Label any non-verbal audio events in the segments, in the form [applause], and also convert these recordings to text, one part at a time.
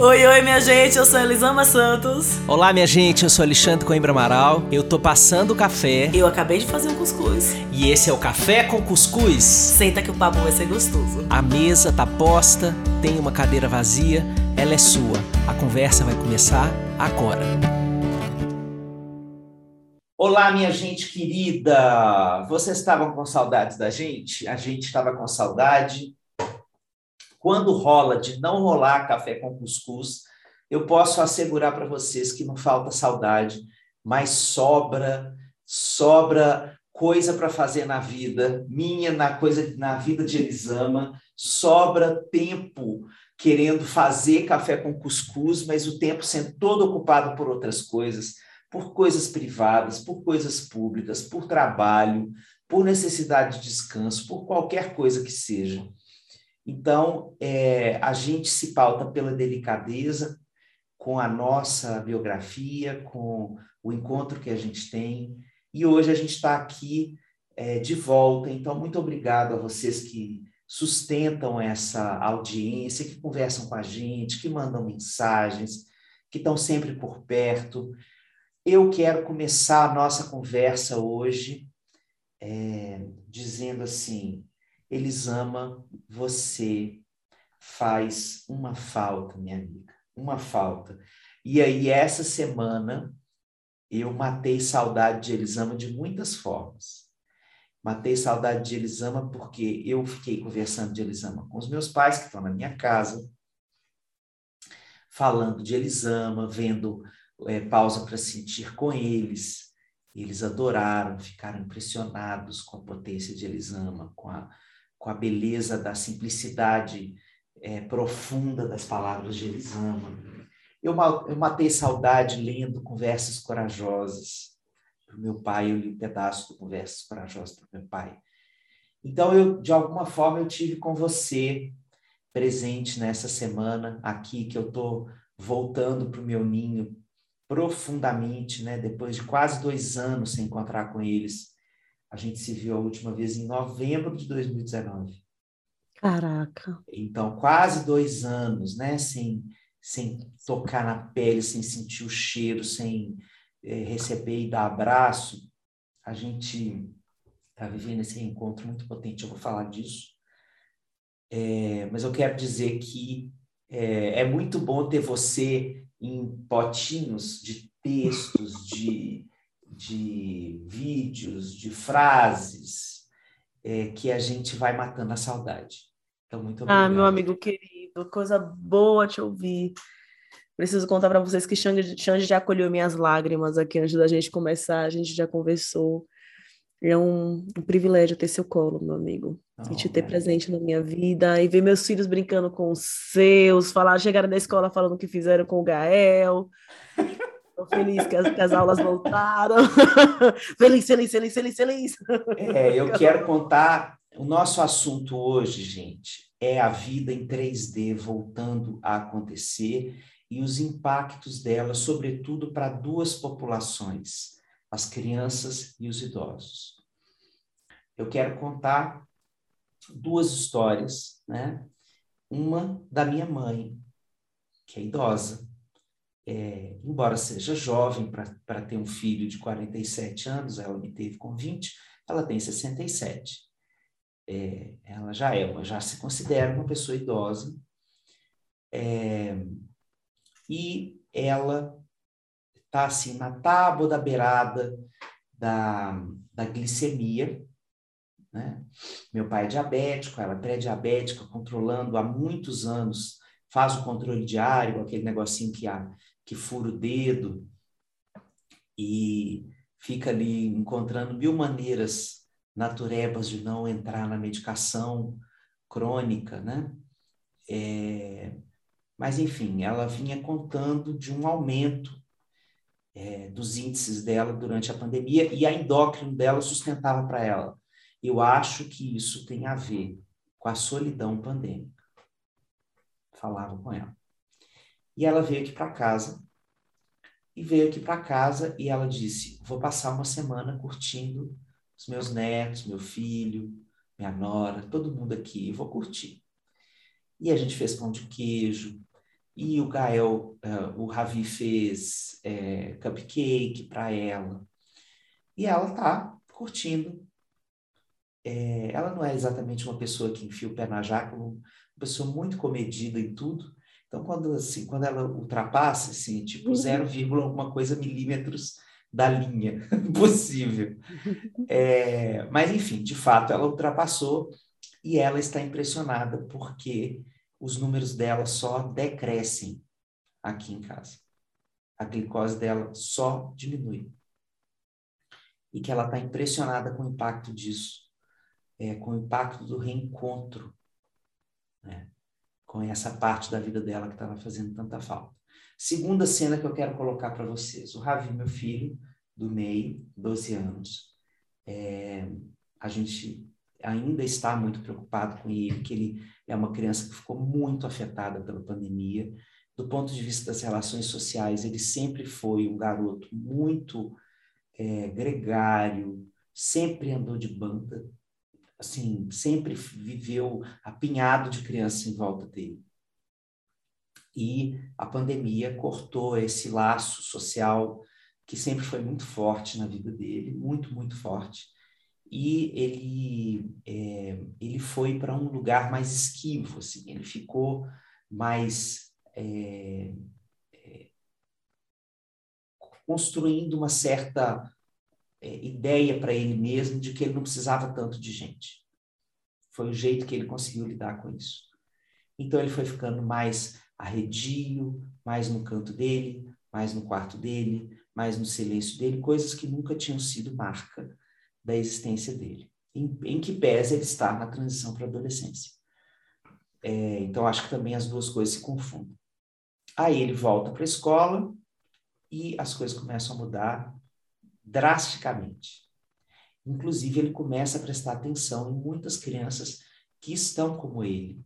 Oi, oi, minha gente, eu sou Elisama Santos. Olá, minha gente, eu sou Alexandre Coimbra Amaral. Eu tô passando o café. Eu acabei de fazer um cuscuz. E esse é o Café com Cuscuz. Senta que o papo vai ser gostoso. A mesa tá posta, tem uma cadeira vazia, ela é sua. A conversa vai começar agora. Olá, minha gente querida! Vocês estavam com saudades da gente? A gente estava com saudade quando rola de não rolar café com cuscuz, eu posso assegurar para vocês que não falta saudade, mas sobra, sobra coisa para fazer na vida, minha na coisa na vida de Elisama, sobra tempo querendo fazer café com cuscuz, mas o tempo sendo todo ocupado por outras coisas, por coisas privadas, por coisas públicas, por trabalho, por necessidade de descanso, por qualquer coisa que seja. Então, é, a gente se pauta pela delicadeza com a nossa biografia, com o encontro que a gente tem. E hoje a gente está aqui é, de volta. Então, muito obrigado a vocês que sustentam essa audiência, que conversam com a gente, que mandam mensagens, que estão sempre por perto. Eu quero começar a nossa conversa hoje é, dizendo assim: eles amam você, faz uma falta, minha amiga, uma falta. E aí, essa semana, eu matei saudade de Elisama de muitas formas. Matei saudade de Elisama porque eu fiquei conversando de Elisama com os meus pais, que estão na minha casa, falando de Elisama, vendo é, pausa para sentir com eles. Eles adoraram, ficaram impressionados com a potência de Elisama, com a com a beleza da simplicidade é, profunda das palavras de Elisama. Eu, eu matei saudade lendo Conversas Corajosas para o meu pai, eu li um pedaço do Conversas Corajosas para o meu pai. Então, eu, de alguma forma, eu tive com você presente nessa semana aqui, que eu estou voltando para o meu ninho profundamente, né? depois de quase dois anos sem encontrar com eles. A gente se viu a última vez em novembro de 2019. Caraca. Então, quase dois anos, né? Sem, sem tocar na pele, sem sentir o cheiro, sem é, receber e dar abraço. A gente está vivendo esse encontro muito potente, eu vou falar disso. É, mas eu quero dizer que é, é muito bom ter você em potinhos de textos, de de vídeos, de frases, é, que a gente vai matando a saudade. Então, muito obrigado. Ah, meu amigo querido, coisa boa te ouvir. Preciso contar para vocês que Xande, Xande já acolheu minhas lágrimas aqui antes da gente começar, a gente já conversou. É um, um privilégio ter seu colo, meu amigo. Oh, e te ter presente na minha vida, e ver meus filhos brincando com os seus, falar, chegaram da escola falando o que fizeram com o Gael. [laughs] Estou feliz que as, que as, aulas voltaram. [laughs] feliz, feliz, feliz, feliz, feliz. É, eu quero contar. O nosso assunto hoje, gente, é a vida em 3D voltando a acontecer e os impactos dela, sobretudo para duas populações, as crianças e os idosos. Eu quero contar duas histórias, né? Uma da minha mãe, que é idosa, é, embora seja jovem para ter um filho de 47 anos, ela me teve com 20, ela tem 67. É, ela já é, já se considera uma pessoa idosa. É, e ela está assim na tábua da beirada da, da glicemia. Né? Meu pai é diabético, ela é pré-diabética, controlando há muitos anos, faz o controle diário, aquele negocinho que a, que fura o dedo e fica ali encontrando mil maneiras naturebas de não entrar na medicação crônica, né? É, mas, enfim, ela vinha contando de um aumento é, dos índices dela durante a pandemia e a endócrino dela sustentava para ela. Eu acho que isso tem a ver com a solidão pandêmica. Falava com ela. E ela veio aqui para casa e veio aqui para casa e ela disse: Vou passar uma semana curtindo os meus netos, meu filho, minha nora, todo mundo aqui, vou curtir. E a gente fez pão de queijo, E o Gael, uh, o Ravi fez é, cupcake para ela. E ela tá curtindo. É, ela não é exatamente uma pessoa que enfia o pé na jaca, uma pessoa muito comedida em tudo. Então, quando, assim, quando ela ultrapassa, assim, tipo, 0, uhum. alguma coisa milímetros da linha [laughs] possível. É, mas, enfim, de fato, ela ultrapassou e ela está impressionada porque os números dela só decrescem aqui em casa. A glicose dela só diminui. E que ela está impressionada com o impacto disso, é, com o impacto do reencontro né, com essa parte da vida dela que estava fazendo tanta falta. Segunda cena que eu quero colocar para vocês. O Ravi, meu filho, do meio, 12 anos. É, a gente ainda está muito preocupado com ele, que ele é uma criança que ficou muito afetada pela pandemia. Do ponto de vista das relações sociais, ele sempre foi um garoto muito é, gregário, sempre andou de banda, assim, sempre viveu apinhado de crianças em volta dele. E a pandemia cortou esse laço social que sempre foi muito forte na vida dele, muito, muito forte e ele, é, ele foi para um lugar mais esquivo, assim, ele ficou mais é, é, construindo uma certa é, ideia para ele mesmo de que ele não precisava tanto de gente. Foi o jeito que ele conseguiu lidar com isso. Então ele foi ficando mais arredio, mais no canto dele, mais no quarto dele, mais no silêncio dele, coisas que nunca tinham sido marca da existência dele, em, em que pese ele estar na transição para a adolescência. É, então, acho que também as duas coisas se confundem. Aí ele volta para a escola e as coisas começam a mudar drasticamente. Inclusive, ele começa a prestar atenção em muitas crianças que estão como ele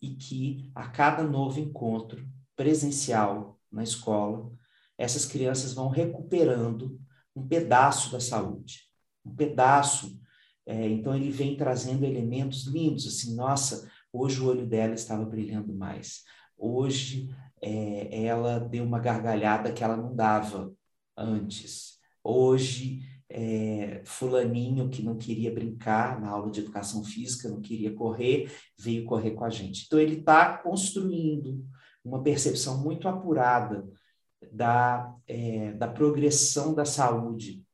e que, a cada novo encontro presencial na escola, essas crianças vão recuperando um pedaço da saúde um pedaço. É, então ele vem trazendo elementos lindos, assim, nossa, hoje o olho dela estava brilhando mais. Hoje é, ela deu uma gargalhada que ela não dava antes. Hoje é, fulaninho que não queria brincar na aula de educação física, não queria correr, veio correr com a gente. Então ele está construindo uma percepção muito apurada da, é, da progressão da saúde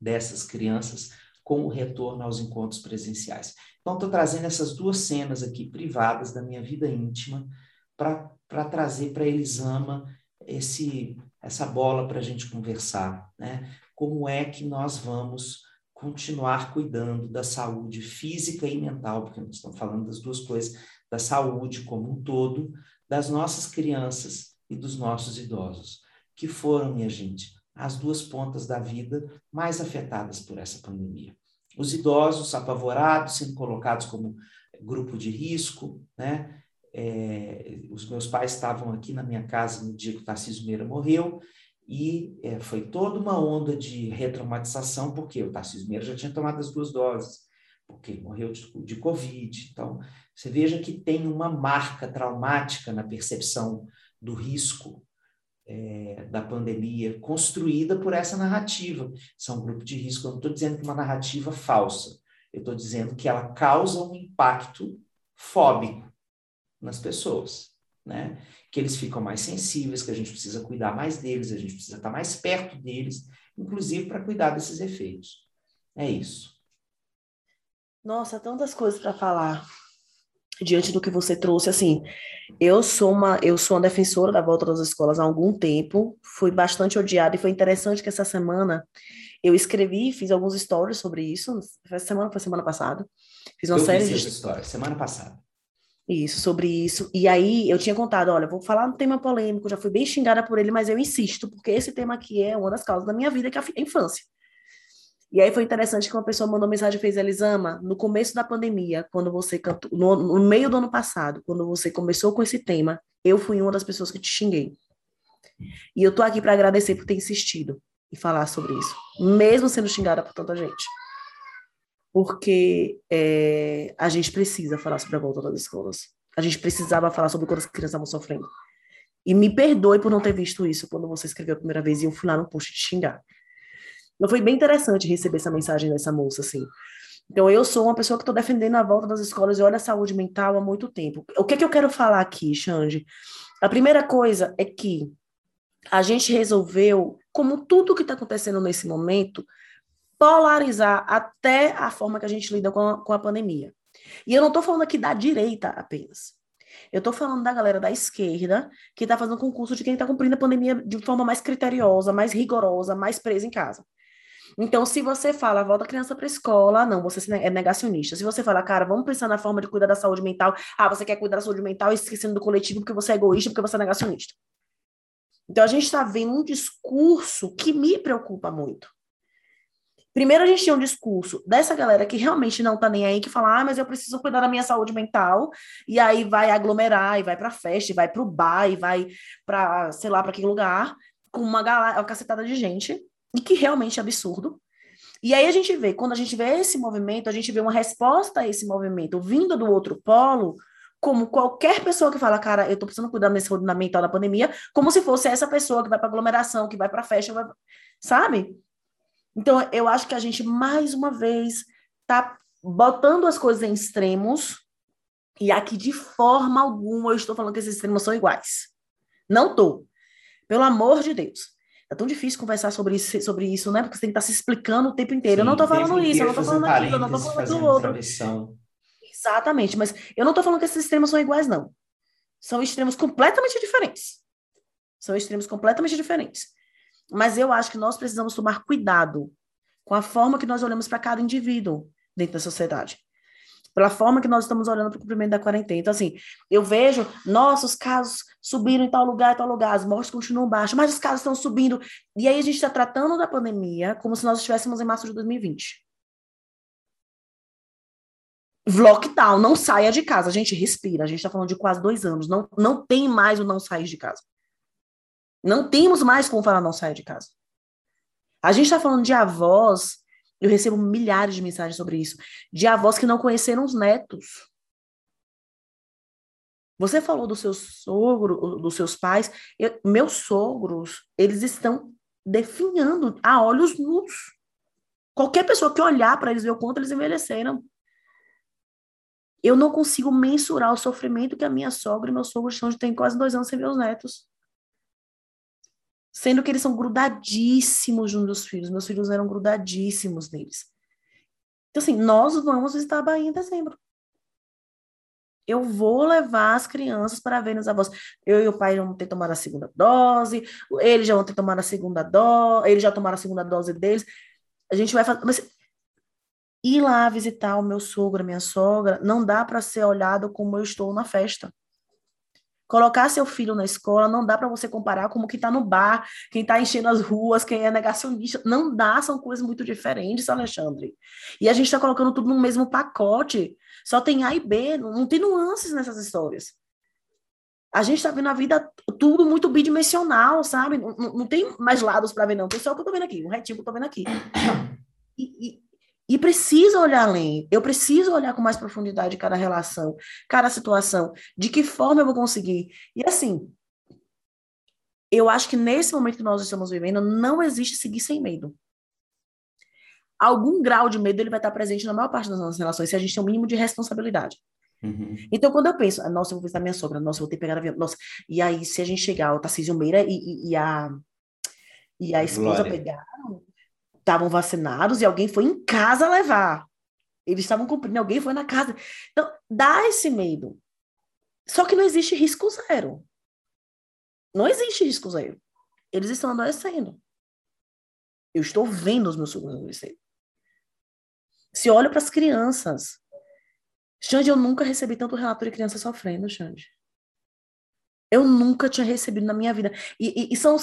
dessas crianças com o retorno aos encontros presenciais. Então, estou trazendo essas duas cenas aqui privadas da minha vida íntima para trazer para Elisama esse, essa bola para a gente conversar. Né? Como é que nós vamos continuar cuidando da saúde física e mental, porque nós estamos falando das duas coisas, da saúde como um todo, das nossas crianças e dos nossos idosos, que foram, minha gente, as duas pontas da vida mais afetadas por essa pandemia. Os idosos apavorados, sendo colocados como grupo de risco, né? É, os meus pais estavam aqui na minha casa no dia que o Tarcísio Meira morreu e é, foi toda uma onda de retraumatização, porque o Tarcísio Meira já tinha tomado as duas doses, porque ele morreu de, de Covid. Então, você veja que tem uma marca traumática na percepção do risco é, da pandemia construída por essa narrativa. São um grupo de risco. Eu não estou dizendo que é uma narrativa falsa. Eu estou dizendo que ela causa um impacto fóbico nas pessoas, né? Que eles ficam mais sensíveis, que a gente precisa cuidar mais deles, a gente precisa estar mais perto deles, inclusive para cuidar desses efeitos. É isso. Nossa, tantas coisas para falar diante do que você trouxe, assim, eu sou uma eu sou uma defensora da volta das escolas há algum tempo, fui bastante odiada e foi interessante que essa semana eu escrevi, fiz alguns stories sobre isso, foi semana foi semana passada, fiz uma eu série de histórias semana passada. Isso, sobre isso. E aí eu tinha contado, olha, vou falar um tema polêmico, já fui bem xingada por ele, mas eu insisto, porque esse tema aqui é uma das causas da minha vida, que é a infância. E aí foi interessante que uma pessoa mandou mensagem e fez, Elisama, no começo da pandemia, quando você cantou, no, no, meio do ano passado, quando você começou com esse tema, eu fui uma das pessoas que te xinguei. E eu tô aqui para agradecer por ter insistido em falar sobre isso, mesmo sendo xingada por tanta gente. Porque é, a gente precisa falar sobre a volta das escolas. A gente precisava falar sobre quando as crianças estavam sofrendo. E me perdoe por não ter visto isso quando você escreveu a primeira vez e eu fui lá no post te xingar. Então foi bem interessante receber essa mensagem dessa moça, assim. Então eu sou uma pessoa que estou defendendo a volta das escolas e olha a saúde mental há muito tempo. O que, é que eu quero falar aqui, Xande? A primeira coisa é que a gente resolveu, como tudo que está acontecendo nesse momento, polarizar até a forma que a gente lida com a, com a pandemia. E eu não estou falando aqui da direita apenas. Eu estou falando da galera da esquerda que está fazendo concurso de quem está cumprindo a pandemia de forma mais criteriosa, mais rigorosa, mais presa em casa. Então, se você fala, volta a criança para a escola, não, você é negacionista. Se você fala, cara, vamos pensar na forma de cuidar da saúde mental, ah, você quer cuidar da saúde mental esquecendo do coletivo porque você é egoísta, porque você é negacionista. Então, a gente está vendo um discurso que me preocupa muito. Primeiro, a gente tinha um discurso dessa galera que realmente não tá nem aí, que fala, ah, mas eu preciso cuidar da minha saúde mental, e aí vai aglomerar, e vai pra festa, e vai pro bar, e vai pra, sei lá, pra que lugar, com uma, galera, uma cacetada de gente, e que realmente é absurdo. E aí a gente vê, quando a gente vê esse movimento, a gente vê uma resposta a esse movimento vindo do outro polo, como qualquer pessoa que fala, cara, eu tô precisando cuidar da minha saúde mental da pandemia, como se fosse essa pessoa que vai para aglomeração, que vai para festa, vai... sabe? Então, eu acho que a gente, mais uma vez, tá botando as coisas em extremos, e aqui, de forma alguma, eu estou falando que esses extremos são iguais. Não tô. Pelo amor de Deus. É tão difícil conversar sobre isso, sobre isso, né? Porque você tem que estar se explicando o tempo inteiro. Sim, eu não estou falando isso, eu não estou falando aquilo, eu não estou falando aquilo outro. Exatamente, mas eu não estou falando que esses extremos são iguais, não. São extremos completamente diferentes. São extremos completamente diferentes. Mas eu acho que nós precisamos tomar cuidado com a forma que nós olhamos para cada indivíduo dentro da sociedade. Pela forma que nós estamos olhando para o cumprimento da quarentena. Então, assim, eu vejo, nossos casos subiram em tal lugar, em tal lugar, as mortes continuam baixas, mas os casos estão subindo. E aí a gente está tratando da pandemia como se nós estivéssemos em março de 2020. Lockdown, não saia de casa. A gente respira, a gente está falando de quase dois anos. Não, não tem mais o não sair de casa. Não temos mais como falar não saia de casa. A gente está falando de avós, eu recebo milhares de mensagens sobre isso, de avós que não conheceram os netos. Você falou do seu sogro, dos seus pais. Eu, meus sogros, eles estão definhando a olhos nus. Qualquer pessoa que olhar para eles ver o quanto eles envelheceram. Eu não consigo mensurar o sofrimento que a minha sogra e meu sogro estão de ter quase dois anos sem ver os netos sendo que eles são grudadíssimos nos meus filhos. Meus filhos eram grudadíssimos neles. Então, assim, nós vamos visitar a Bahia em dezembro. Eu vou levar as crianças para ver nos avós. Eu e o pai vão ter tomado a segunda dose, eles já vão ter tomado a segunda dose, eles já tomaram a segunda dose deles. A gente vai fazer. Mas ir lá visitar o meu sogro, a minha sogra, não dá para ser olhado como eu estou na festa. Colocar seu filho na escola não dá para você comparar como quem está no bar, quem está enchendo as ruas, quem é negacionista. Não dá, são coisas muito diferentes, Alexandre. E a gente está colocando tudo no mesmo pacote. Só tem A e B, não tem nuances nessas histórias. A gente está vendo a vida tudo muito bidimensional, sabe? Não, não, tem mais lados para ver, não. Tem só o que eu estou vendo aqui, um retinho que eu estou vendo aqui. E, e precisa olhar além. Eu preciso olhar com mais profundidade cada relação, cada situação, de que forma eu vou conseguir. E assim, eu acho que nesse momento que nós estamos vivendo, não existe seguir sem medo. Algum grau de medo ele vai estar presente na maior parte das nossas relações, se a gente tem um mínimo de responsabilidade. Uhum. Então, quando eu penso, ah, nossa, eu vou visitar minha sogra, nossa, eu vou ter que pegar avião, nossa, e aí, se a gente chegar, o Tarcísio Meira e, e, e a, e a esposa Glória. pegaram, estavam vacinados e alguém foi em casa levar. Eles estavam cumprindo, alguém foi na casa. Então, dá esse medo. Só que não existe risco zero. Não existe risco zero. Eles estão adoecendo. Eu estou vendo os meus sobrinhos adoecerem. Se olha para as crianças. Xande, eu nunca recebi tanto relato de criança sofrendo, Xande. Eu nunca tinha recebido na minha vida. E, e, e são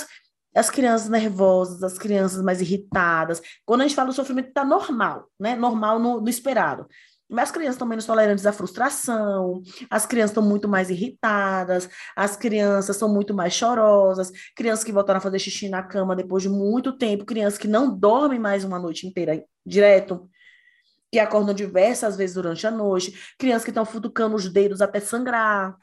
as crianças nervosas, as crianças mais irritadas. Quando a gente fala do sofrimento, está normal, né? Normal no, no, esperado. Mas as crianças estão menos tolerantes à frustração, as crianças estão muito mais irritadas, as crianças são muito mais chorosas, crianças que voltaram a fazer xixi na cama depois de muito tempo, crianças que não dormem mais uma noite inteira direto, que acordam diversas vezes durante a noite, crianças que estão futucando os dedos até sangrar.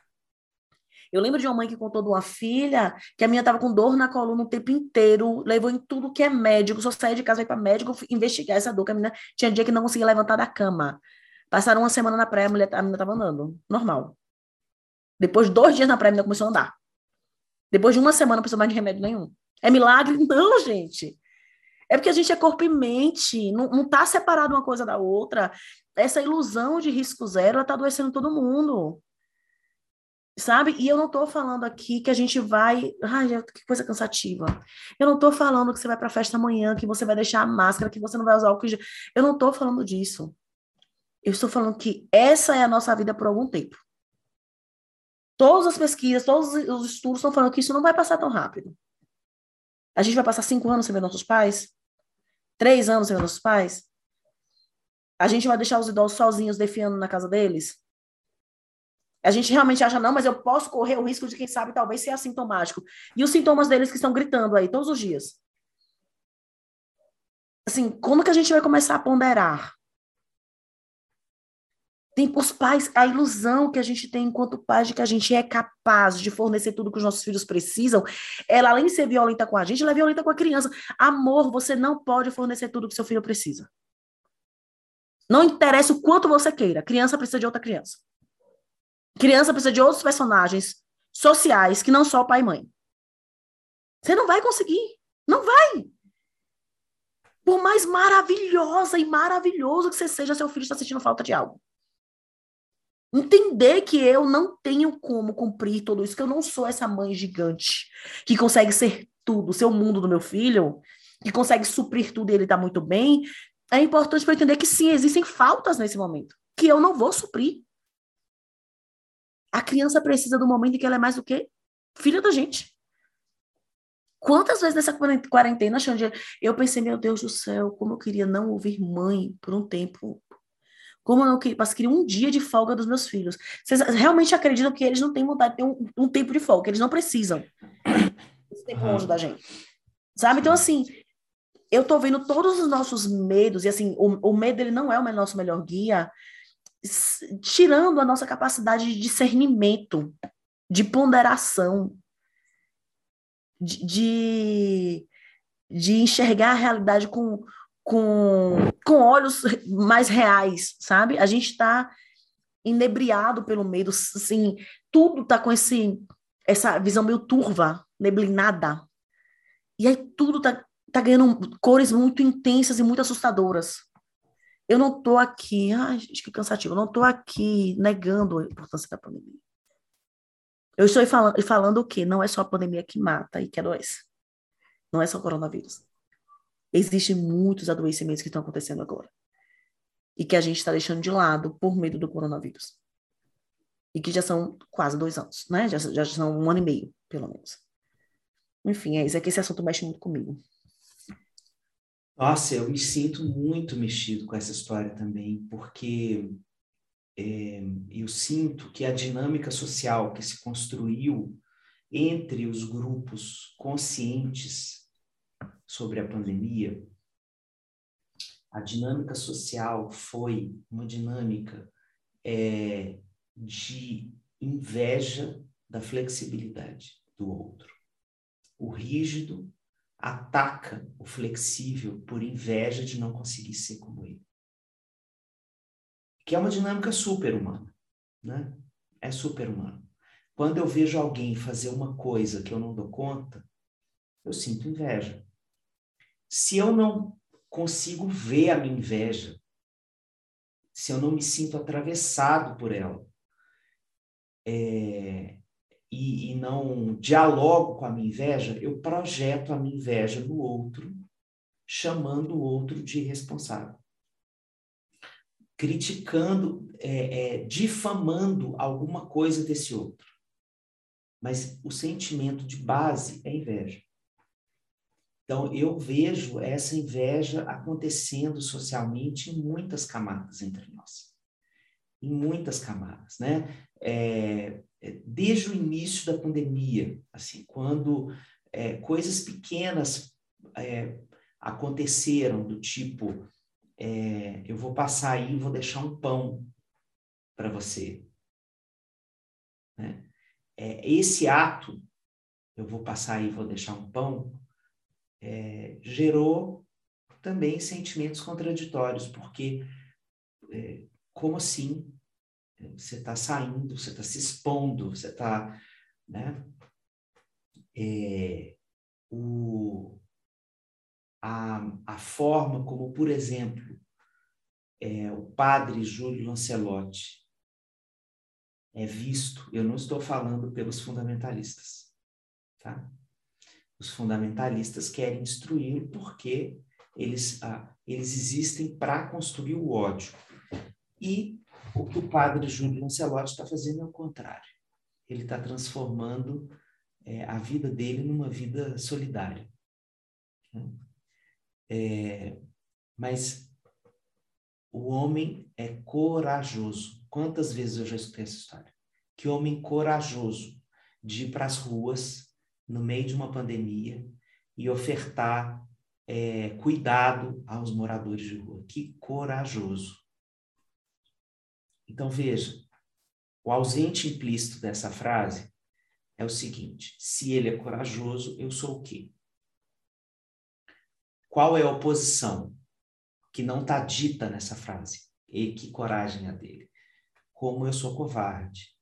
Eu lembro de uma mãe que contou de uma filha que a minha estava com dor na coluna o tempo inteiro, levou em tudo que é médico, só saía de casa, vai para médico investigar essa dor, que a menina tinha dia que não conseguia levantar da cama. Passaram uma semana na praia, a, mulher, a menina estava andando, normal. Depois de dois dias na praia, a menina começou a andar. Depois de uma semana, não precisou mais de remédio nenhum. É milagre? [laughs] Não, gente. É porque a gente é corpo e mente, não está separado uma coisa da outra. Essa ilusão de risco zero, está adoecendo todo mundo. Sabe? E eu não estou falando aqui que a gente vai. Ai, que coisa cansativa. Eu não estou falando que você vai para festa amanhã, que você vai deixar a máscara, que você não vai usar que. Eu não estou falando disso. Eu estou falando que essa é a nossa vida por algum tempo. Todas as pesquisas, todos os estudos estão falando que isso não vai passar tão rápido. A gente vai passar cinco anos sem ver nossos pais? Três anos sem ver nossos pais? A gente vai deixar os idosos sozinhos defiando na casa deles? A gente realmente acha, não, mas eu posso correr o risco de, quem sabe, talvez ser assintomático. E os sintomas deles que estão gritando aí todos os dias. Assim, como que a gente vai começar a ponderar? Tem os pais, a ilusão que a gente tem enquanto pais de que a gente é capaz de fornecer tudo que os nossos filhos precisam, ela, além de ser violenta com a gente, ela é violenta com a criança. Amor, você não pode fornecer tudo que seu filho precisa. Não interessa o quanto você queira, criança precisa de outra criança. Criança precisa de outros personagens sociais que não só o pai e mãe. Você não vai conseguir. Não vai. Por mais maravilhosa e maravilhoso que você seja, seu filho está sentindo falta de algo. Entender que eu não tenho como cumprir tudo isso, que eu não sou essa mãe gigante que consegue ser tudo, ser o mundo do meu filho, que consegue suprir tudo e ele está muito bem. É importante para entender que sim, existem faltas nesse momento, que eu não vou suprir. A criança precisa do momento em que ela é mais do que filha da gente. Quantas vezes nessa quarentena, Xande, eu pensei, meu Deus do céu, como eu queria não ouvir mãe por um tempo, como eu não queria, mas queria um dia de folga dos meus filhos. Vocês realmente acreditam que eles não têm vontade de ter um, um tempo de folga, que eles não precisam esse tempo longe da gente. Sabe? Então, assim, eu tô vendo todos os nossos medos, e assim, o, o medo ele não é o nosso melhor guia, tirando a nossa capacidade de discernimento, de ponderação, de, de, de enxergar a realidade com, com, com olhos mais reais, sabe? A gente está inebriado pelo medo, assim, tudo está com esse, essa visão meio turva, neblinada. E aí tudo está tá ganhando cores muito intensas e muito assustadoras. Eu não estou aqui, ai, gente, que cansativo, eu não estou aqui negando a importância da pandemia. Eu estou falando, falando o quê? Não é só a pandemia que mata e que adoece. Não é só o coronavírus. Existem muitos adoecimentos que estão acontecendo agora. E que a gente está deixando de lado por medo do coronavírus. E que já são quase dois anos, né? Já, já são um ano e meio, pelo menos. Enfim, é isso. É que esse assunto mexe muito comigo. Nossa, eu me sinto muito mexido com essa história também, porque é, eu sinto que a dinâmica social que se construiu entre os grupos conscientes sobre a pandemia, a dinâmica social foi uma dinâmica é, de inveja da flexibilidade do outro. O rígido ataca o flexível por inveja de não conseguir ser como ele. Que é uma dinâmica super-humana, né? É super-humano. Quando eu vejo alguém fazer uma coisa que eu não dou conta, eu sinto inveja. Se eu não consigo ver a minha inveja, se eu não me sinto atravessado por ela, é, e, e não dialogo com a minha inveja, eu projeto a minha inveja no outro, chamando o outro de irresponsável. Criticando, é, é, difamando alguma coisa desse outro. Mas o sentimento de base é inveja. Então, eu vejo essa inveja acontecendo socialmente em muitas camadas entre nós. Em muitas camadas, né? É, desde o início da pandemia, assim, quando é, coisas pequenas é, aconteceram, do tipo, é, eu vou passar aí e vou deixar um pão para você. Né? é, esse ato, eu vou passar aí, vou deixar um pão, é, gerou também sentimentos contraditórios, porque é, como assim você está saindo, você está se expondo, você está, né? É, o, a, a forma como, por exemplo, é, o padre Júlio Lancelotti é visto, eu não estou falando pelos fundamentalistas, tá? Os fundamentalistas querem instruí-lo porque eles, ah, eles existem para construir o ódio. E o que o padre Júlio Lancelotti está fazendo é o contrário. Ele está transformando é, a vida dele numa vida solidária. É, mas o homem é corajoso. Quantas vezes eu já escutei essa história? Que homem corajoso de ir para as ruas no meio de uma pandemia e ofertar é, cuidado aos moradores de rua. Que corajoso. Então, veja, o ausente implícito dessa frase é o seguinte: se ele é corajoso, eu sou o quê? Qual é a oposição que não está dita nessa frase? E que coragem é dele? Como eu sou covarde.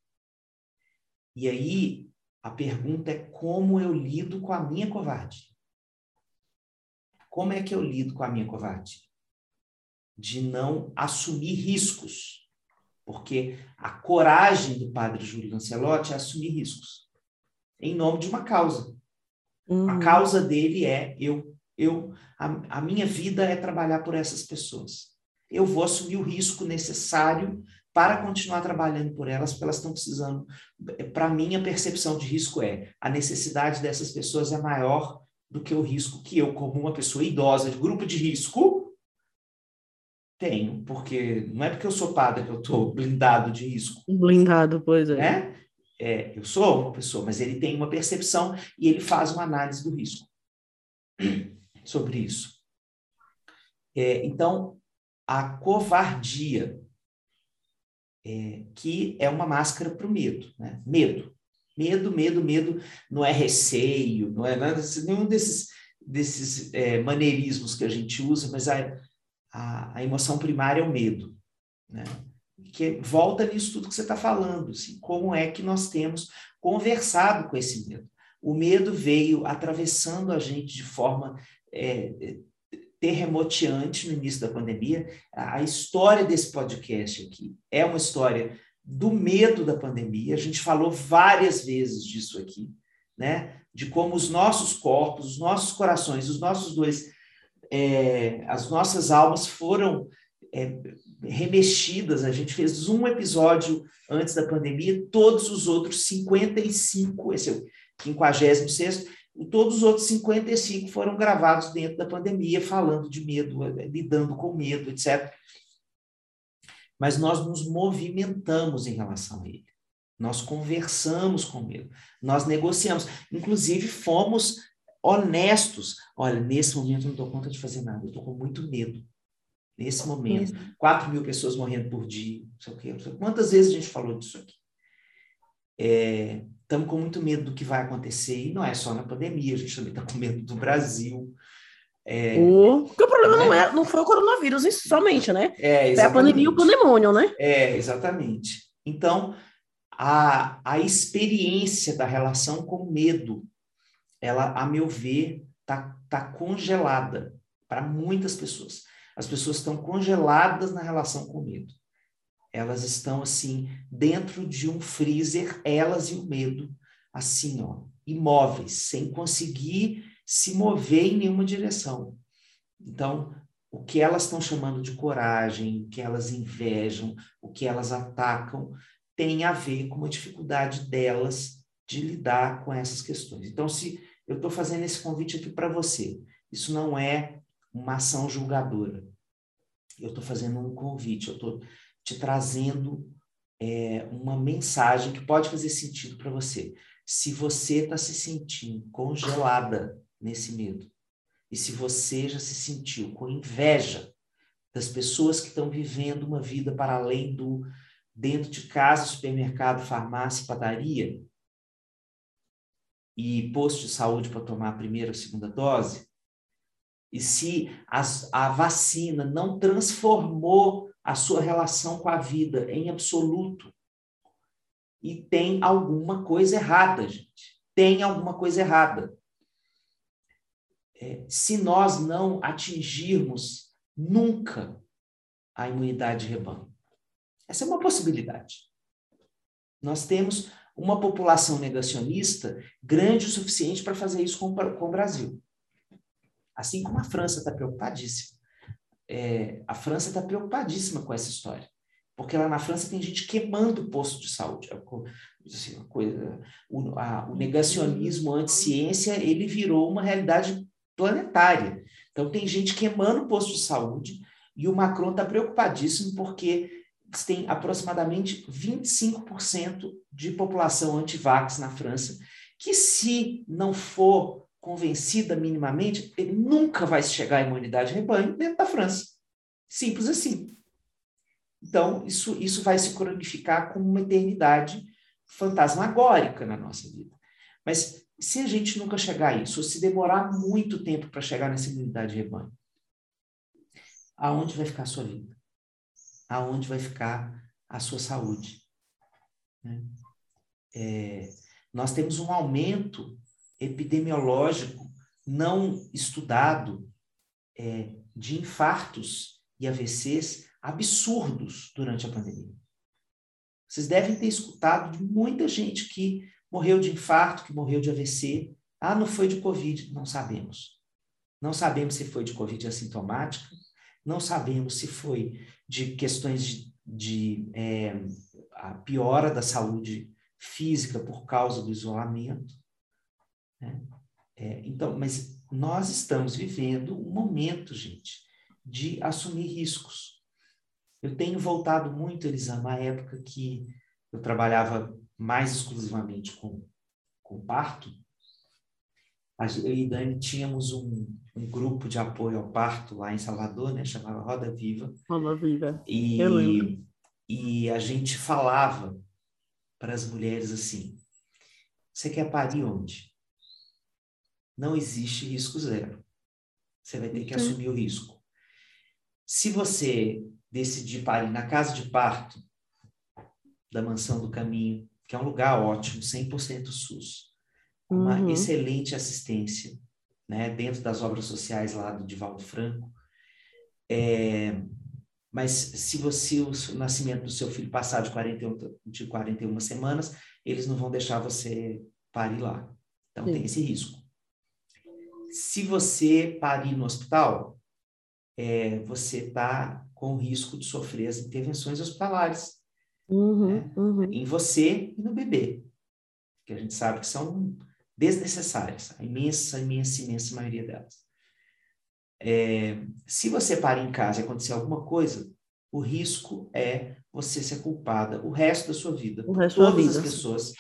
E aí, a pergunta é como eu lido com a minha covardia. Como é que eu lido com a minha covardia? De não assumir riscos. Porque a coragem do padre Júlio Lancelotti é assumir riscos em nome de uma causa. A causa dele é eu, eu, a, a minha vida é trabalhar por essas pessoas. Eu vou assumir o risco necessário para continuar trabalhando por elas, porque elas estão precisando. Para mim, a percepção de risco é a necessidade dessas pessoas é maior do que o risco que eu, como uma pessoa idosa de grupo de risco, tenho, porque não é porque eu sou padre que eu estou [laughs] blindado de risco. Blindado, pois é. Né? é. Eu sou uma pessoa, mas ele tem uma percepção e ele faz uma análise do risco [clears throat] sobre isso. É, então, a covardia, é, que é uma máscara para o medo. Né? Medo. Medo, medo, medo não é receio, não é nada, nenhum desses, desses é, maneirismos que a gente usa, mas a, a, a emoção primária é o medo. Né? Que volta nisso tudo que você está falando, assim, como é que nós temos conversado com esse medo. O medo veio atravessando a gente de forma é, terremoteante no início da pandemia. A história desse podcast aqui é uma história do medo da pandemia. A gente falou várias vezes disso aqui, né? De como os nossos corpos, os nossos corações, os nossos dois, é, as nossas almas foram é, remexidas. A gente fez um episódio antes da pandemia, todos os outros 55, esse é o 56 todos os outros 55 foram gravados dentro da pandemia, falando de medo, lidando com medo, etc mas nós nos movimentamos em relação a ele. Nós conversamos com ele, nós negociamos, inclusive fomos honestos. Olha, nesse momento eu não dou conta de fazer nada, eu estou com muito medo. Nesse momento, uhum. 4 mil pessoas morrendo por dia, não sei o quê. Sei quantas vezes a gente falou disso aqui? Estamos é, com muito medo do que vai acontecer, e não é só na pandemia, a gente também está com medo do Brasil, é, o... Porque o problema né? não, é, não foi o coronavírus somente, né? É, foi a pandemia e o pandemônio, né? É, exatamente. Então, a, a experiência da relação com medo, ela, a meu ver, está tá congelada para muitas pessoas. As pessoas estão congeladas na relação com medo. Elas estão, assim, dentro de um freezer, elas e o medo, assim, ó, imóveis, sem conseguir se mover em nenhuma direção. Então, o que elas estão chamando de coragem, o que elas invejam, o que elas atacam, tem a ver com a dificuldade delas de lidar com essas questões. Então, se eu estou fazendo esse convite aqui para você, isso não é uma ação julgadora. Eu estou fazendo um convite, eu estou te trazendo é, uma mensagem que pode fazer sentido para você. Se você está se sentindo congelada nesse medo. E se você já se sentiu com inveja das pessoas que estão vivendo uma vida para além do dentro de casa, supermercado, farmácia, padaria, e posto de saúde para tomar a primeira ou segunda dose, e se as, a vacina não transformou a sua relação com a vida em absoluto, e tem alguma coisa errada, gente. Tem alguma coisa errada. É, se nós não atingirmos nunca a imunidade de rebanho. Essa é uma possibilidade. Nós temos uma população negacionista grande o suficiente para fazer isso com, com o Brasil. Assim como a França está preocupadíssima. É, a França está preocupadíssima com essa história. Porque lá na França tem gente queimando posto de saúde. É assim, coisa, o, a, o negacionismo anti-ciência ele virou uma realidade planetária. Então tem gente queimando posto de saúde e o Macron está preocupadíssimo porque tem aproximadamente 25% de população anti-vax na França, que se não for convencida minimamente, ele nunca vai chegar à imunidade de rebanho dentro da França. Simples assim. Então, isso, isso vai se cronificar como uma eternidade fantasmagórica na nossa vida. Mas se a gente nunca chegar a isso, ou se demorar muito tempo para chegar nessa imunidade de rebanho, aonde vai ficar a sua vida? Aonde vai ficar a sua saúde? Né? É, nós temos um aumento epidemiológico não estudado é, de infartos e AVCs absurdos durante a pandemia. Vocês devem ter escutado de muita gente que morreu de infarto, que morreu de AVC. Ah, não foi de Covid. Não sabemos. Não sabemos se foi de Covid assintomática, não sabemos se foi de questões de, de é, a piora da saúde física por causa do isolamento. Né? É, então, mas nós estamos vivendo um momento, gente, de assumir riscos. Eu tenho voltado muito, Elisama, à época que eu trabalhava mais exclusivamente com, com parto. Eu e Dani tínhamos um, um grupo de apoio ao parto lá em Salvador, né? Chamava Roda Viva. Roda Viva. E, eu lembro. e a gente falava para as mulheres assim: você quer parir onde? não existe risco zero. Você vai ter que assumir o risco. Se você decidir parir na casa de parto da Mansão do Caminho, que é um lugar ótimo, 100% SUS, uma uhum. excelente assistência, né, dentro das obras sociais lá do Divaldo Franco, é, mas se você o nascimento do seu filho passar de 41, de 41 semanas, eles não vão deixar você parir lá. Então Sim. tem esse risco se você parir no hospital, é, você está com risco de sofrer as intervenções hospitalares. Uhum, né? uhum. Em você e no bebê. Que a gente sabe que são desnecessárias, a imensa, imensa, imensa maioria delas. É, se você parar em casa e acontecer alguma coisa, o risco é você ser culpada o resto da sua vida. O resto Todas da vida. as pessoas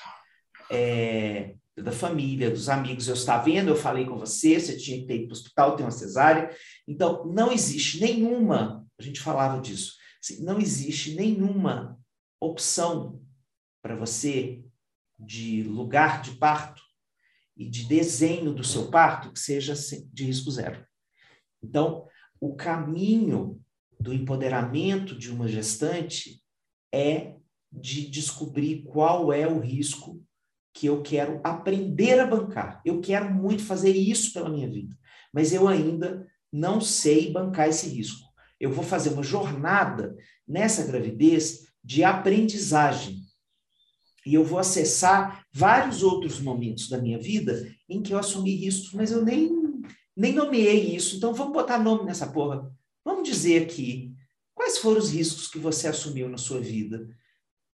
é, da família, dos amigos. Eu estava vendo, eu falei com você, você tinha que ido para o hospital, tem uma cesárea. Então, não existe nenhuma, a gente falava disso, assim, não existe nenhuma opção para você de lugar de parto e de desenho do seu parto que seja de risco zero. Então, o caminho do empoderamento de uma gestante é de descobrir qual é o risco que eu quero aprender a bancar. Eu quero muito fazer isso pela minha vida, mas eu ainda não sei bancar esse risco. Eu vou fazer uma jornada nessa gravidez de aprendizagem. E eu vou acessar vários outros momentos da minha vida em que eu assumi riscos, mas eu nem, nem nomeei isso. Então vamos botar nome nessa porra. Vamos dizer aqui quais foram os riscos que você assumiu na sua vida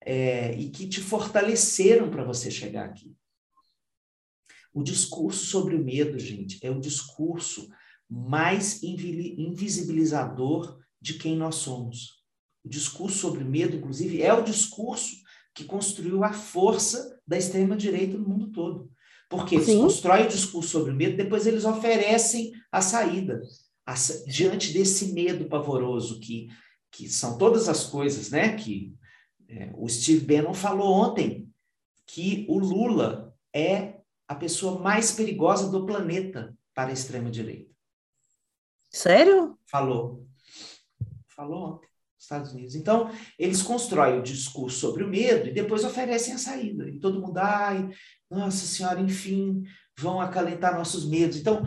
é, e que te fortaleceram para você chegar aqui. O discurso sobre o medo, gente, é o discurso mais invisibilizador de quem nós somos. O discurso sobre o medo, inclusive, é o discurso que construiu a força da extrema-direita no mundo todo. Porque eles constroem o discurso sobre o medo, depois eles oferecem a saída. A, diante desse medo pavoroso, que, que são todas as coisas né, que é, o Steve Bannon falou ontem que o Lula é a pessoa mais perigosa do planeta para a extrema-direita. Sério? Falou. Falou ontem, Estados Unidos. Então, eles constroem o discurso sobre o medo e depois oferecem a saída. E todo mundo, ai, nossa senhora, enfim, vão acalentar nossos medos. Então,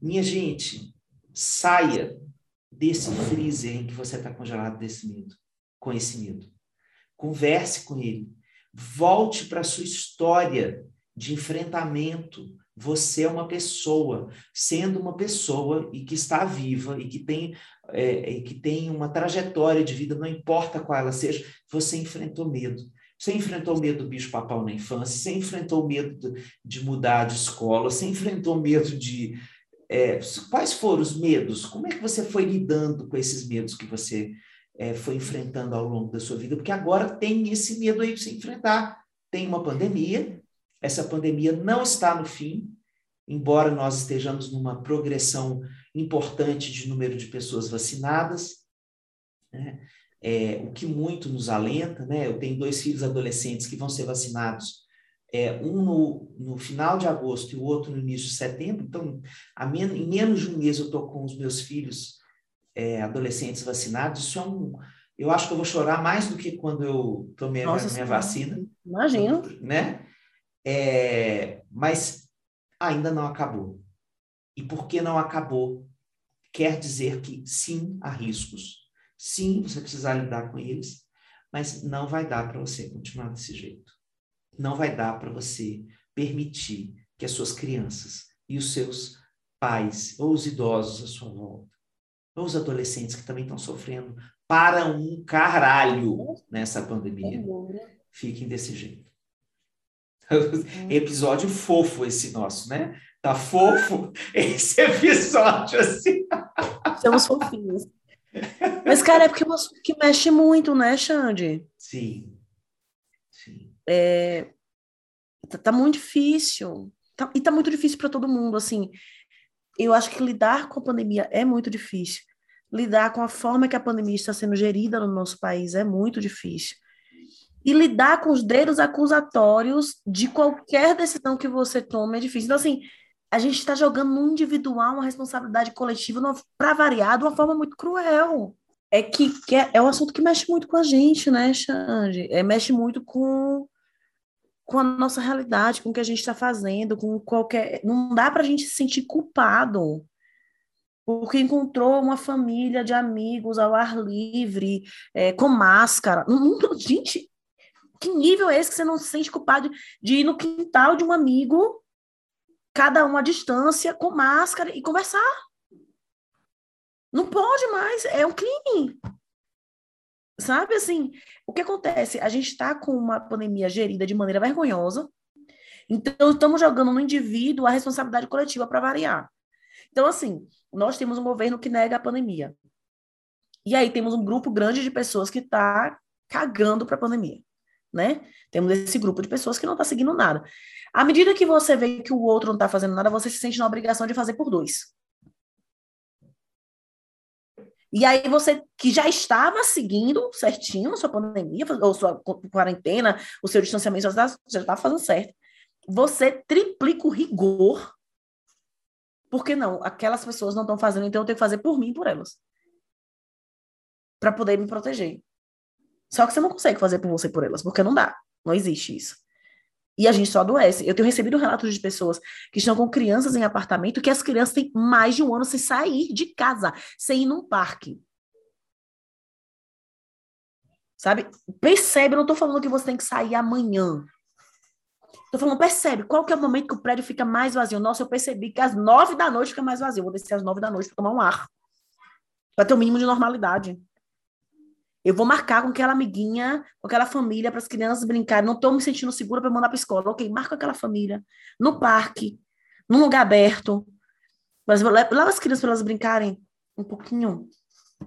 minha gente, saia desse freezer em que você está congelado desse medo, com esse medo. Converse com ele. Volte para a sua história de enfrentamento. Você é uma pessoa, sendo uma pessoa e que está viva e que tem, é, e que tem uma trajetória de vida, não importa qual ela seja, você enfrentou medo. Você enfrentou o medo do bicho-papau na infância, você enfrentou o medo de mudar de escola, você enfrentou o medo de. É, quais foram os medos? Como é que você foi lidando com esses medos que você é, foi enfrentando ao longo da sua vida? Porque agora tem esse medo aí de se enfrentar. Tem uma pandemia, essa pandemia não está no fim, embora nós estejamos numa progressão importante de número de pessoas vacinadas. Né? é, o que muito nos alenta, né? Eu tenho dois filhos adolescentes que vão ser vacinados, é, um no, no final de agosto e o outro no início de setembro, então, a men em menos de um mês eu estou com os meus filhos é, adolescentes vacinados, isso é um... Eu acho que eu vou chorar mais do que quando eu tomei Nossa, a minha vacina. Imagino. Né? É, mas ainda não acabou. E por que não acabou? Quer dizer que sim, há riscos Sim, você precisa lidar com eles, mas não vai dar para você continuar desse jeito. Não vai dar para você permitir que as suas crianças e os seus pais, ou os idosos à sua volta, ou os adolescentes que também estão sofrendo para um caralho nessa pandemia, fiquem desse jeito. [laughs] Episódio fofo esse nosso, né? Tá fofo [laughs] esse episódio assim. Somos fofinhos. Mas, cara, é porque é um assunto que mexe muito, né, Xande? Sim. Sim. É, tá, tá muito difícil. Tá, e tá muito difícil para todo mundo, assim. Eu acho que lidar com a pandemia é muito difícil. Lidar com a forma que a pandemia está sendo gerida no nosso país é muito difícil. E lidar com os dedos acusatórios de qualquer decisão que você tome é difícil. Então, assim, a gente está jogando no individual uma responsabilidade coletiva para variar de uma forma muito cruel. É que, que é, é, um assunto que mexe muito com a gente, né, Xande? É, mexe muito com, com a nossa realidade, com o que a gente está fazendo, com qualquer. Não dá para a gente se sentir culpado porque encontrou uma família de amigos ao ar livre, é, com máscara. Não, gente, que nível é esse que você não se sente culpado de ir no quintal de um amigo cada um à distância, com máscara e conversar. Não pode mais, é um crime. Sabe assim, o que acontece? A gente está com uma pandemia gerida de maneira vergonhosa, então estamos jogando no indivíduo a responsabilidade coletiva para variar. Então, assim, nós temos um governo que nega a pandemia. E aí temos um grupo grande de pessoas que está cagando para a pandemia, né? Temos esse grupo de pessoas que não está seguindo nada. À medida que você vê que o outro não está fazendo nada, você se sente na obrigação de fazer por dois. E aí você que já estava seguindo certinho sua pandemia, ou sua quarentena, o seu distanciamento, já estava fazendo certo. Você triplica o rigor. Porque não, aquelas pessoas não estão fazendo, então eu tenho que fazer por mim por elas. Para poder me proteger. Só que você não consegue fazer por você por elas, porque não dá. Não existe isso. E a gente só adoece. Eu tenho recebido relatos de pessoas que estão com crianças em apartamento que as crianças têm mais de um ano sem sair de casa, sem ir num parque. Sabe? Percebe, eu não estou falando que você tem que sair amanhã. Estou falando, percebe, qual que é o momento que o prédio fica mais vazio? Nossa, eu percebi que às nove da noite fica mais vazio. vou descer às nove da noite para tomar um ar. Para ter o um mínimo de normalidade. Eu vou marcar com aquela amiguinha, com aquela família, para as crianças brincarem. Não estou me sentindo segura para mandar para a escola. Ok, marca aquela família. No parque, num lugar aberto. Mas leva as crianças para elas brincarem um pouquinho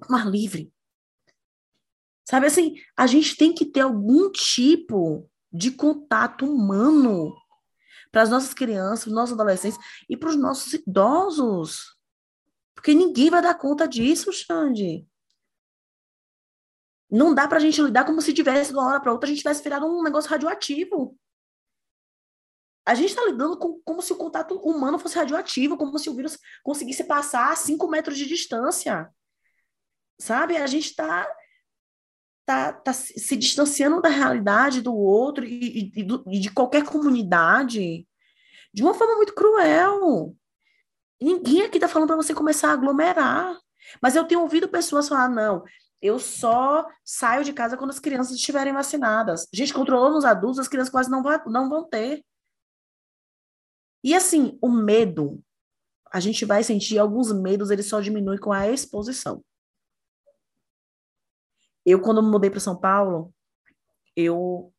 mais livre. Sabe assim, a gente tem que ter algum tipo de contato humano para as nossas crianças, os nossos adolescentes e para os nossos idosos. Porque ninguém vai dar conta disso, Xande. Não dá para a gente lidar como se tivesse, de uma hora para outra, a gente tivesse virado um negócio radioativo. A gente está lidando com como se o contato humano fosse radioativo, como se o vírus conseguisse passar a 5 metros de distância. Sabe? A gente está tá, tá se distanciando da realidade do outro e, e, e de qualquer comunidade de uma forma muito cruel. Ninguém aqui está falando para você começar a aglomerar. Mas eu tenho ouvido pessoas falar: não, eu só saio de casa quando as crianças estiverem vacinadas. A gente controlou nos adultos, as crianças quase não, não vão ter. E assim, o medo, a gente vai sentir alguns medos, eles só diminuem com a exposição. Eu, quando me mudei para São Paulo, eu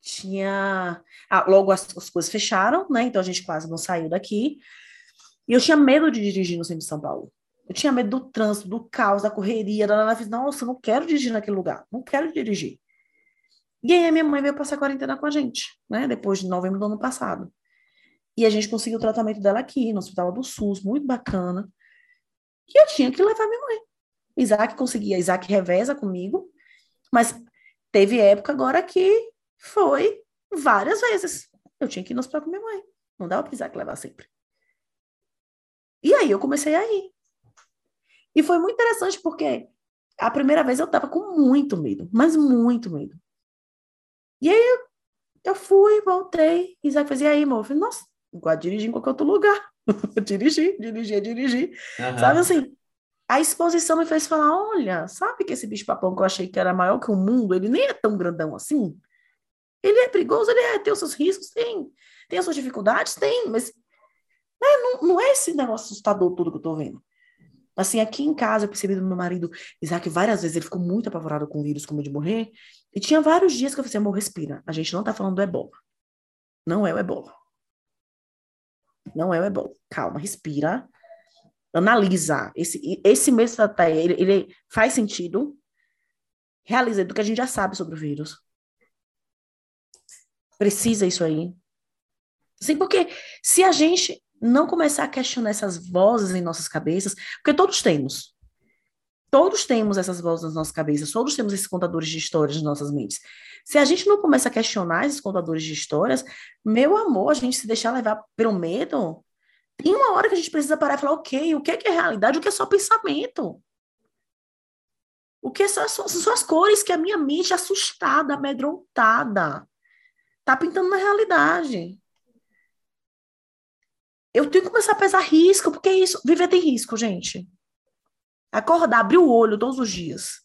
tinha. Ah, logo as, as, coisas fecharam, né? Então a gente quase não saiu daqui. E eu tinha medo de dirigir no centro de São Paulo. Eu tinha medo do trânsito, do caos, da correria. Da, da, da, Nossa, não quero dirigir naquele lugar. Não quero dirigir. E aí a minha mãe veio passar a quarentena com a gente, né? Depois de novembro do ano passado. E a gente conseguiu o tratamento dela aqui, no Hospital do SUS, muito bacana. E eu tinha que levar minha mãe. Isaac conseguia, Isaac reveza comigo, mas teve época agora que foi várias vezes. Eu tinha que ir no hospital com minha mãe. Não dava para Isaac levar sempre. E aí eu comecei a ir. E foi muito interessante porque a primeira vez eu tava com muito medo, mas muito medo. E aí eu fui, voltei, Isaac fazia aí, amor? Eu falei, nossa, igual dirigir em qualquer outro lugar. [laughs] dirigi, dirigi, dirigi. Uhum. Sabe assim? A exposição me fez falar: olha, sabe que esse bicho-papão que eu achei que era maior que o mundo, ele nem é tão grandão assim? Ele é perigoso, ele é, tem os seus riscos, tem, tem as suas dificuldades, tem, mas né, não, não é esse negócio assustador tudo que eu tô vendo. Assim, aqui em casa, eu percebi do meu marido, Isaac, várias vezes ele ficou muito apavorado com o vírus, com medo de morrer. E tinha vários dias que eu falei assim, amor, respira. A gente não tá falando do ebola. Não é o ebola. Não é o ebola. Calma, respira. Analisa. Esse, esse mês tá, ele, ele faz sentido. Realiza do que a gente já sabe sobre o vírus. Precisa isso aí. Sim, porque se a gente não começar a questionar essas vozes em nossas cabeças, porque todos temos. Todos temos essas vozes nas nossas cabeças, todos temos esses contadores de histórias nas nossas mentes. Se a gente não começa a questionar esses contadores de histórias, meu amor, a gente se deixar levar pelo medo, tem uma hora que a gente precisa parar e falar, ok, o que é, que é realidade, o que é só pensamento? O que são, são as cores que a minha mente assustada, amedrontada, tá pintando na realidade. Eu tenho que começar a pesar risco, porque é isso, viver tem risco, gente. Acordar, abrir o olho todos os dias.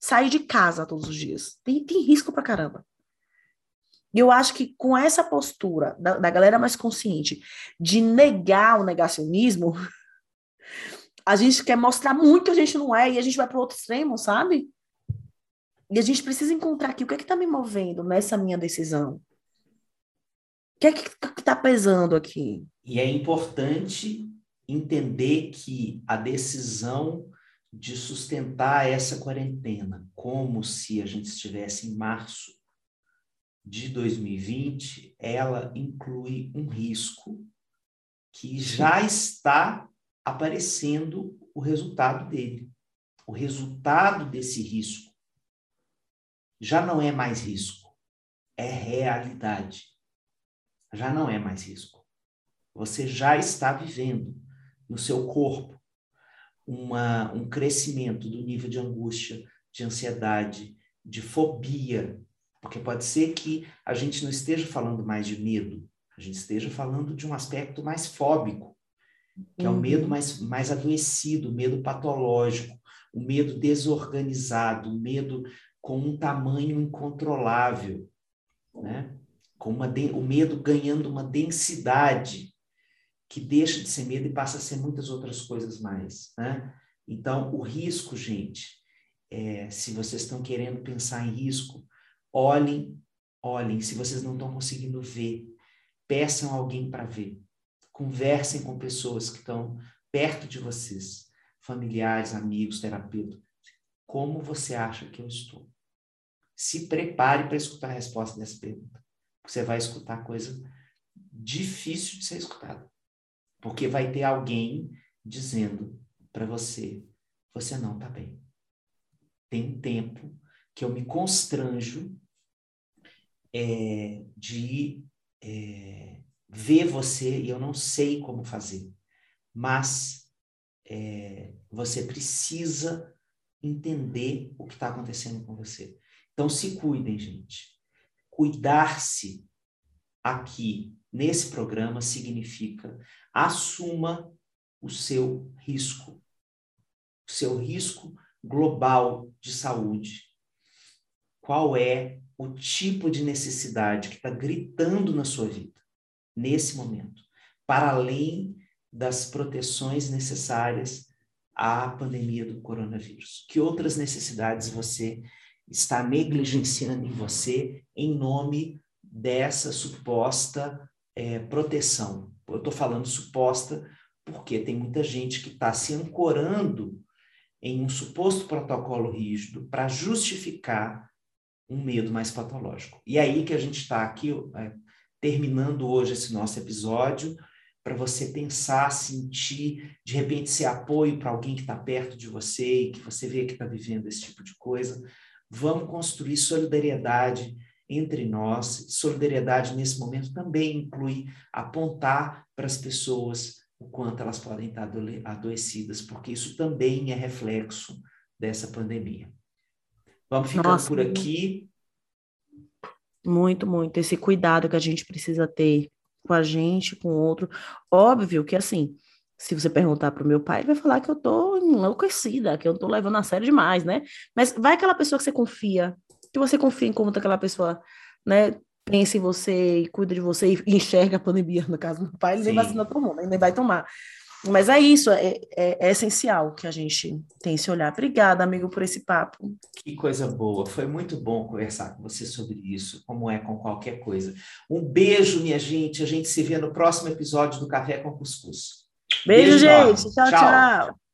Sair de casa todos os dias. Tem, tem risco pra caramba. E eu acho que com essa postura da, da galera mais consciente de negar o negacionismo, [laughs] a gente quer mostrar muito que a gente não é e a gente vai para outro extremo, sabe? E a gente precisa encontrar aqui o que é que está me movendo nessa minha decisão. O que é que está pesando aqui? E é importante entender que a decisão de sustentar essa quarentena como se a gente estivesse em março de 2020, ela inclui um risco que já está aparecendo o resultado dele. O resultado desse risco já não é mais risco, é realidade. Já não é mais risco. Você já está vivendo no seu corpo uma, um crescimento do nível de angústia, de ansiedade, de fobia. Porque pode ser que a gente não esteja falando mais de medo, a gente esteja falando de um aspecto mais fóbico, que uhum. é o medo uhum. mais, mais adoecido, o medo patológico, o medo desorganizado, o medo com um tamanho incontrolável, né? Com uma o medo ganhando uma densidade que deixa de ser medo e passa a ser muitas outras coisas mais, né? Então, o risco, gente, é, se vocês estão querendo pensar em risco, olhem, olhem, se vocês não estão conseguindo ver, peçam alguém para ver. Conversem com pessoas que estão perto de vocês, familiares, amigos, terapeutas. Como você acha que eu estou? Se prepare para escutar a resposta dessa pergunta. Você vai escutar coisa difícil de ser escutada. Porque vai ter alguém dizendo para você: você não está bem. Tem um tempo que eu me constranjo é, de é, ver você e eu não sei como fazer, mas é, você precisa entender o que está acontecendo com você. Então, se cuidem, gente. Cuidar-se aqui nesse programa significa assuma o seu risco, o seu risco global de saúde. Qual é o tipo de necessidade que está gritando na sua vida nesse momento, para além das proteções necessárias à pandemia do coronavírus? Que outras necessidades você está negligenciando em você em nome dessa suposta é, proteção? Eu estou falando suposta porque tem muita gente que está se ancorando em um suposto protocolo rígido para justificar um medo mais patológico. E aí que a gente está aqui, é, terminando hoje esse nosso episódio, para você pensar, sentir, de repente ser apoio para alguém que está perto de você e que você vê que está vivendo esse tipo de coisa. Vamos construir solidariedade entre nós. Solidariedade nesse momento também inclui apontar para as pessoas o quanto elas podem estar adoecidas, porque isso também é reflexo dessa pandemia. Vamos ficando Nossa, por aqui. Muito, muito. Esse cuidado que a gente precisa ter com a gente, com o outro. Óbvio que, assim, se você perguntar para o meu pai, ele vai falar que eu tô enlouquecida, que eu tô levando a sério demais, né? Mas vai aquela pessoa que você confia, que você confia em como aquela pessoa, né? Pensa em você e cuida de você e [laughs] enxerga a pandemia, no caso do pai, ele Sim. nem vacina tomou, né? nem vai tomar. Mas é isso, é, é, é, essencial que a gente tenha esse olhar. Obrigada, amigo, por esse papo. Que coisa boa. Foi muito bom conversar com você sobre isso, como é com qualquer coisa. Um beijo, minha gente. A gente se vê no próximo episódio do Café com Cuscuz. Beijo, beijo gente. tchau. tchau. tchau.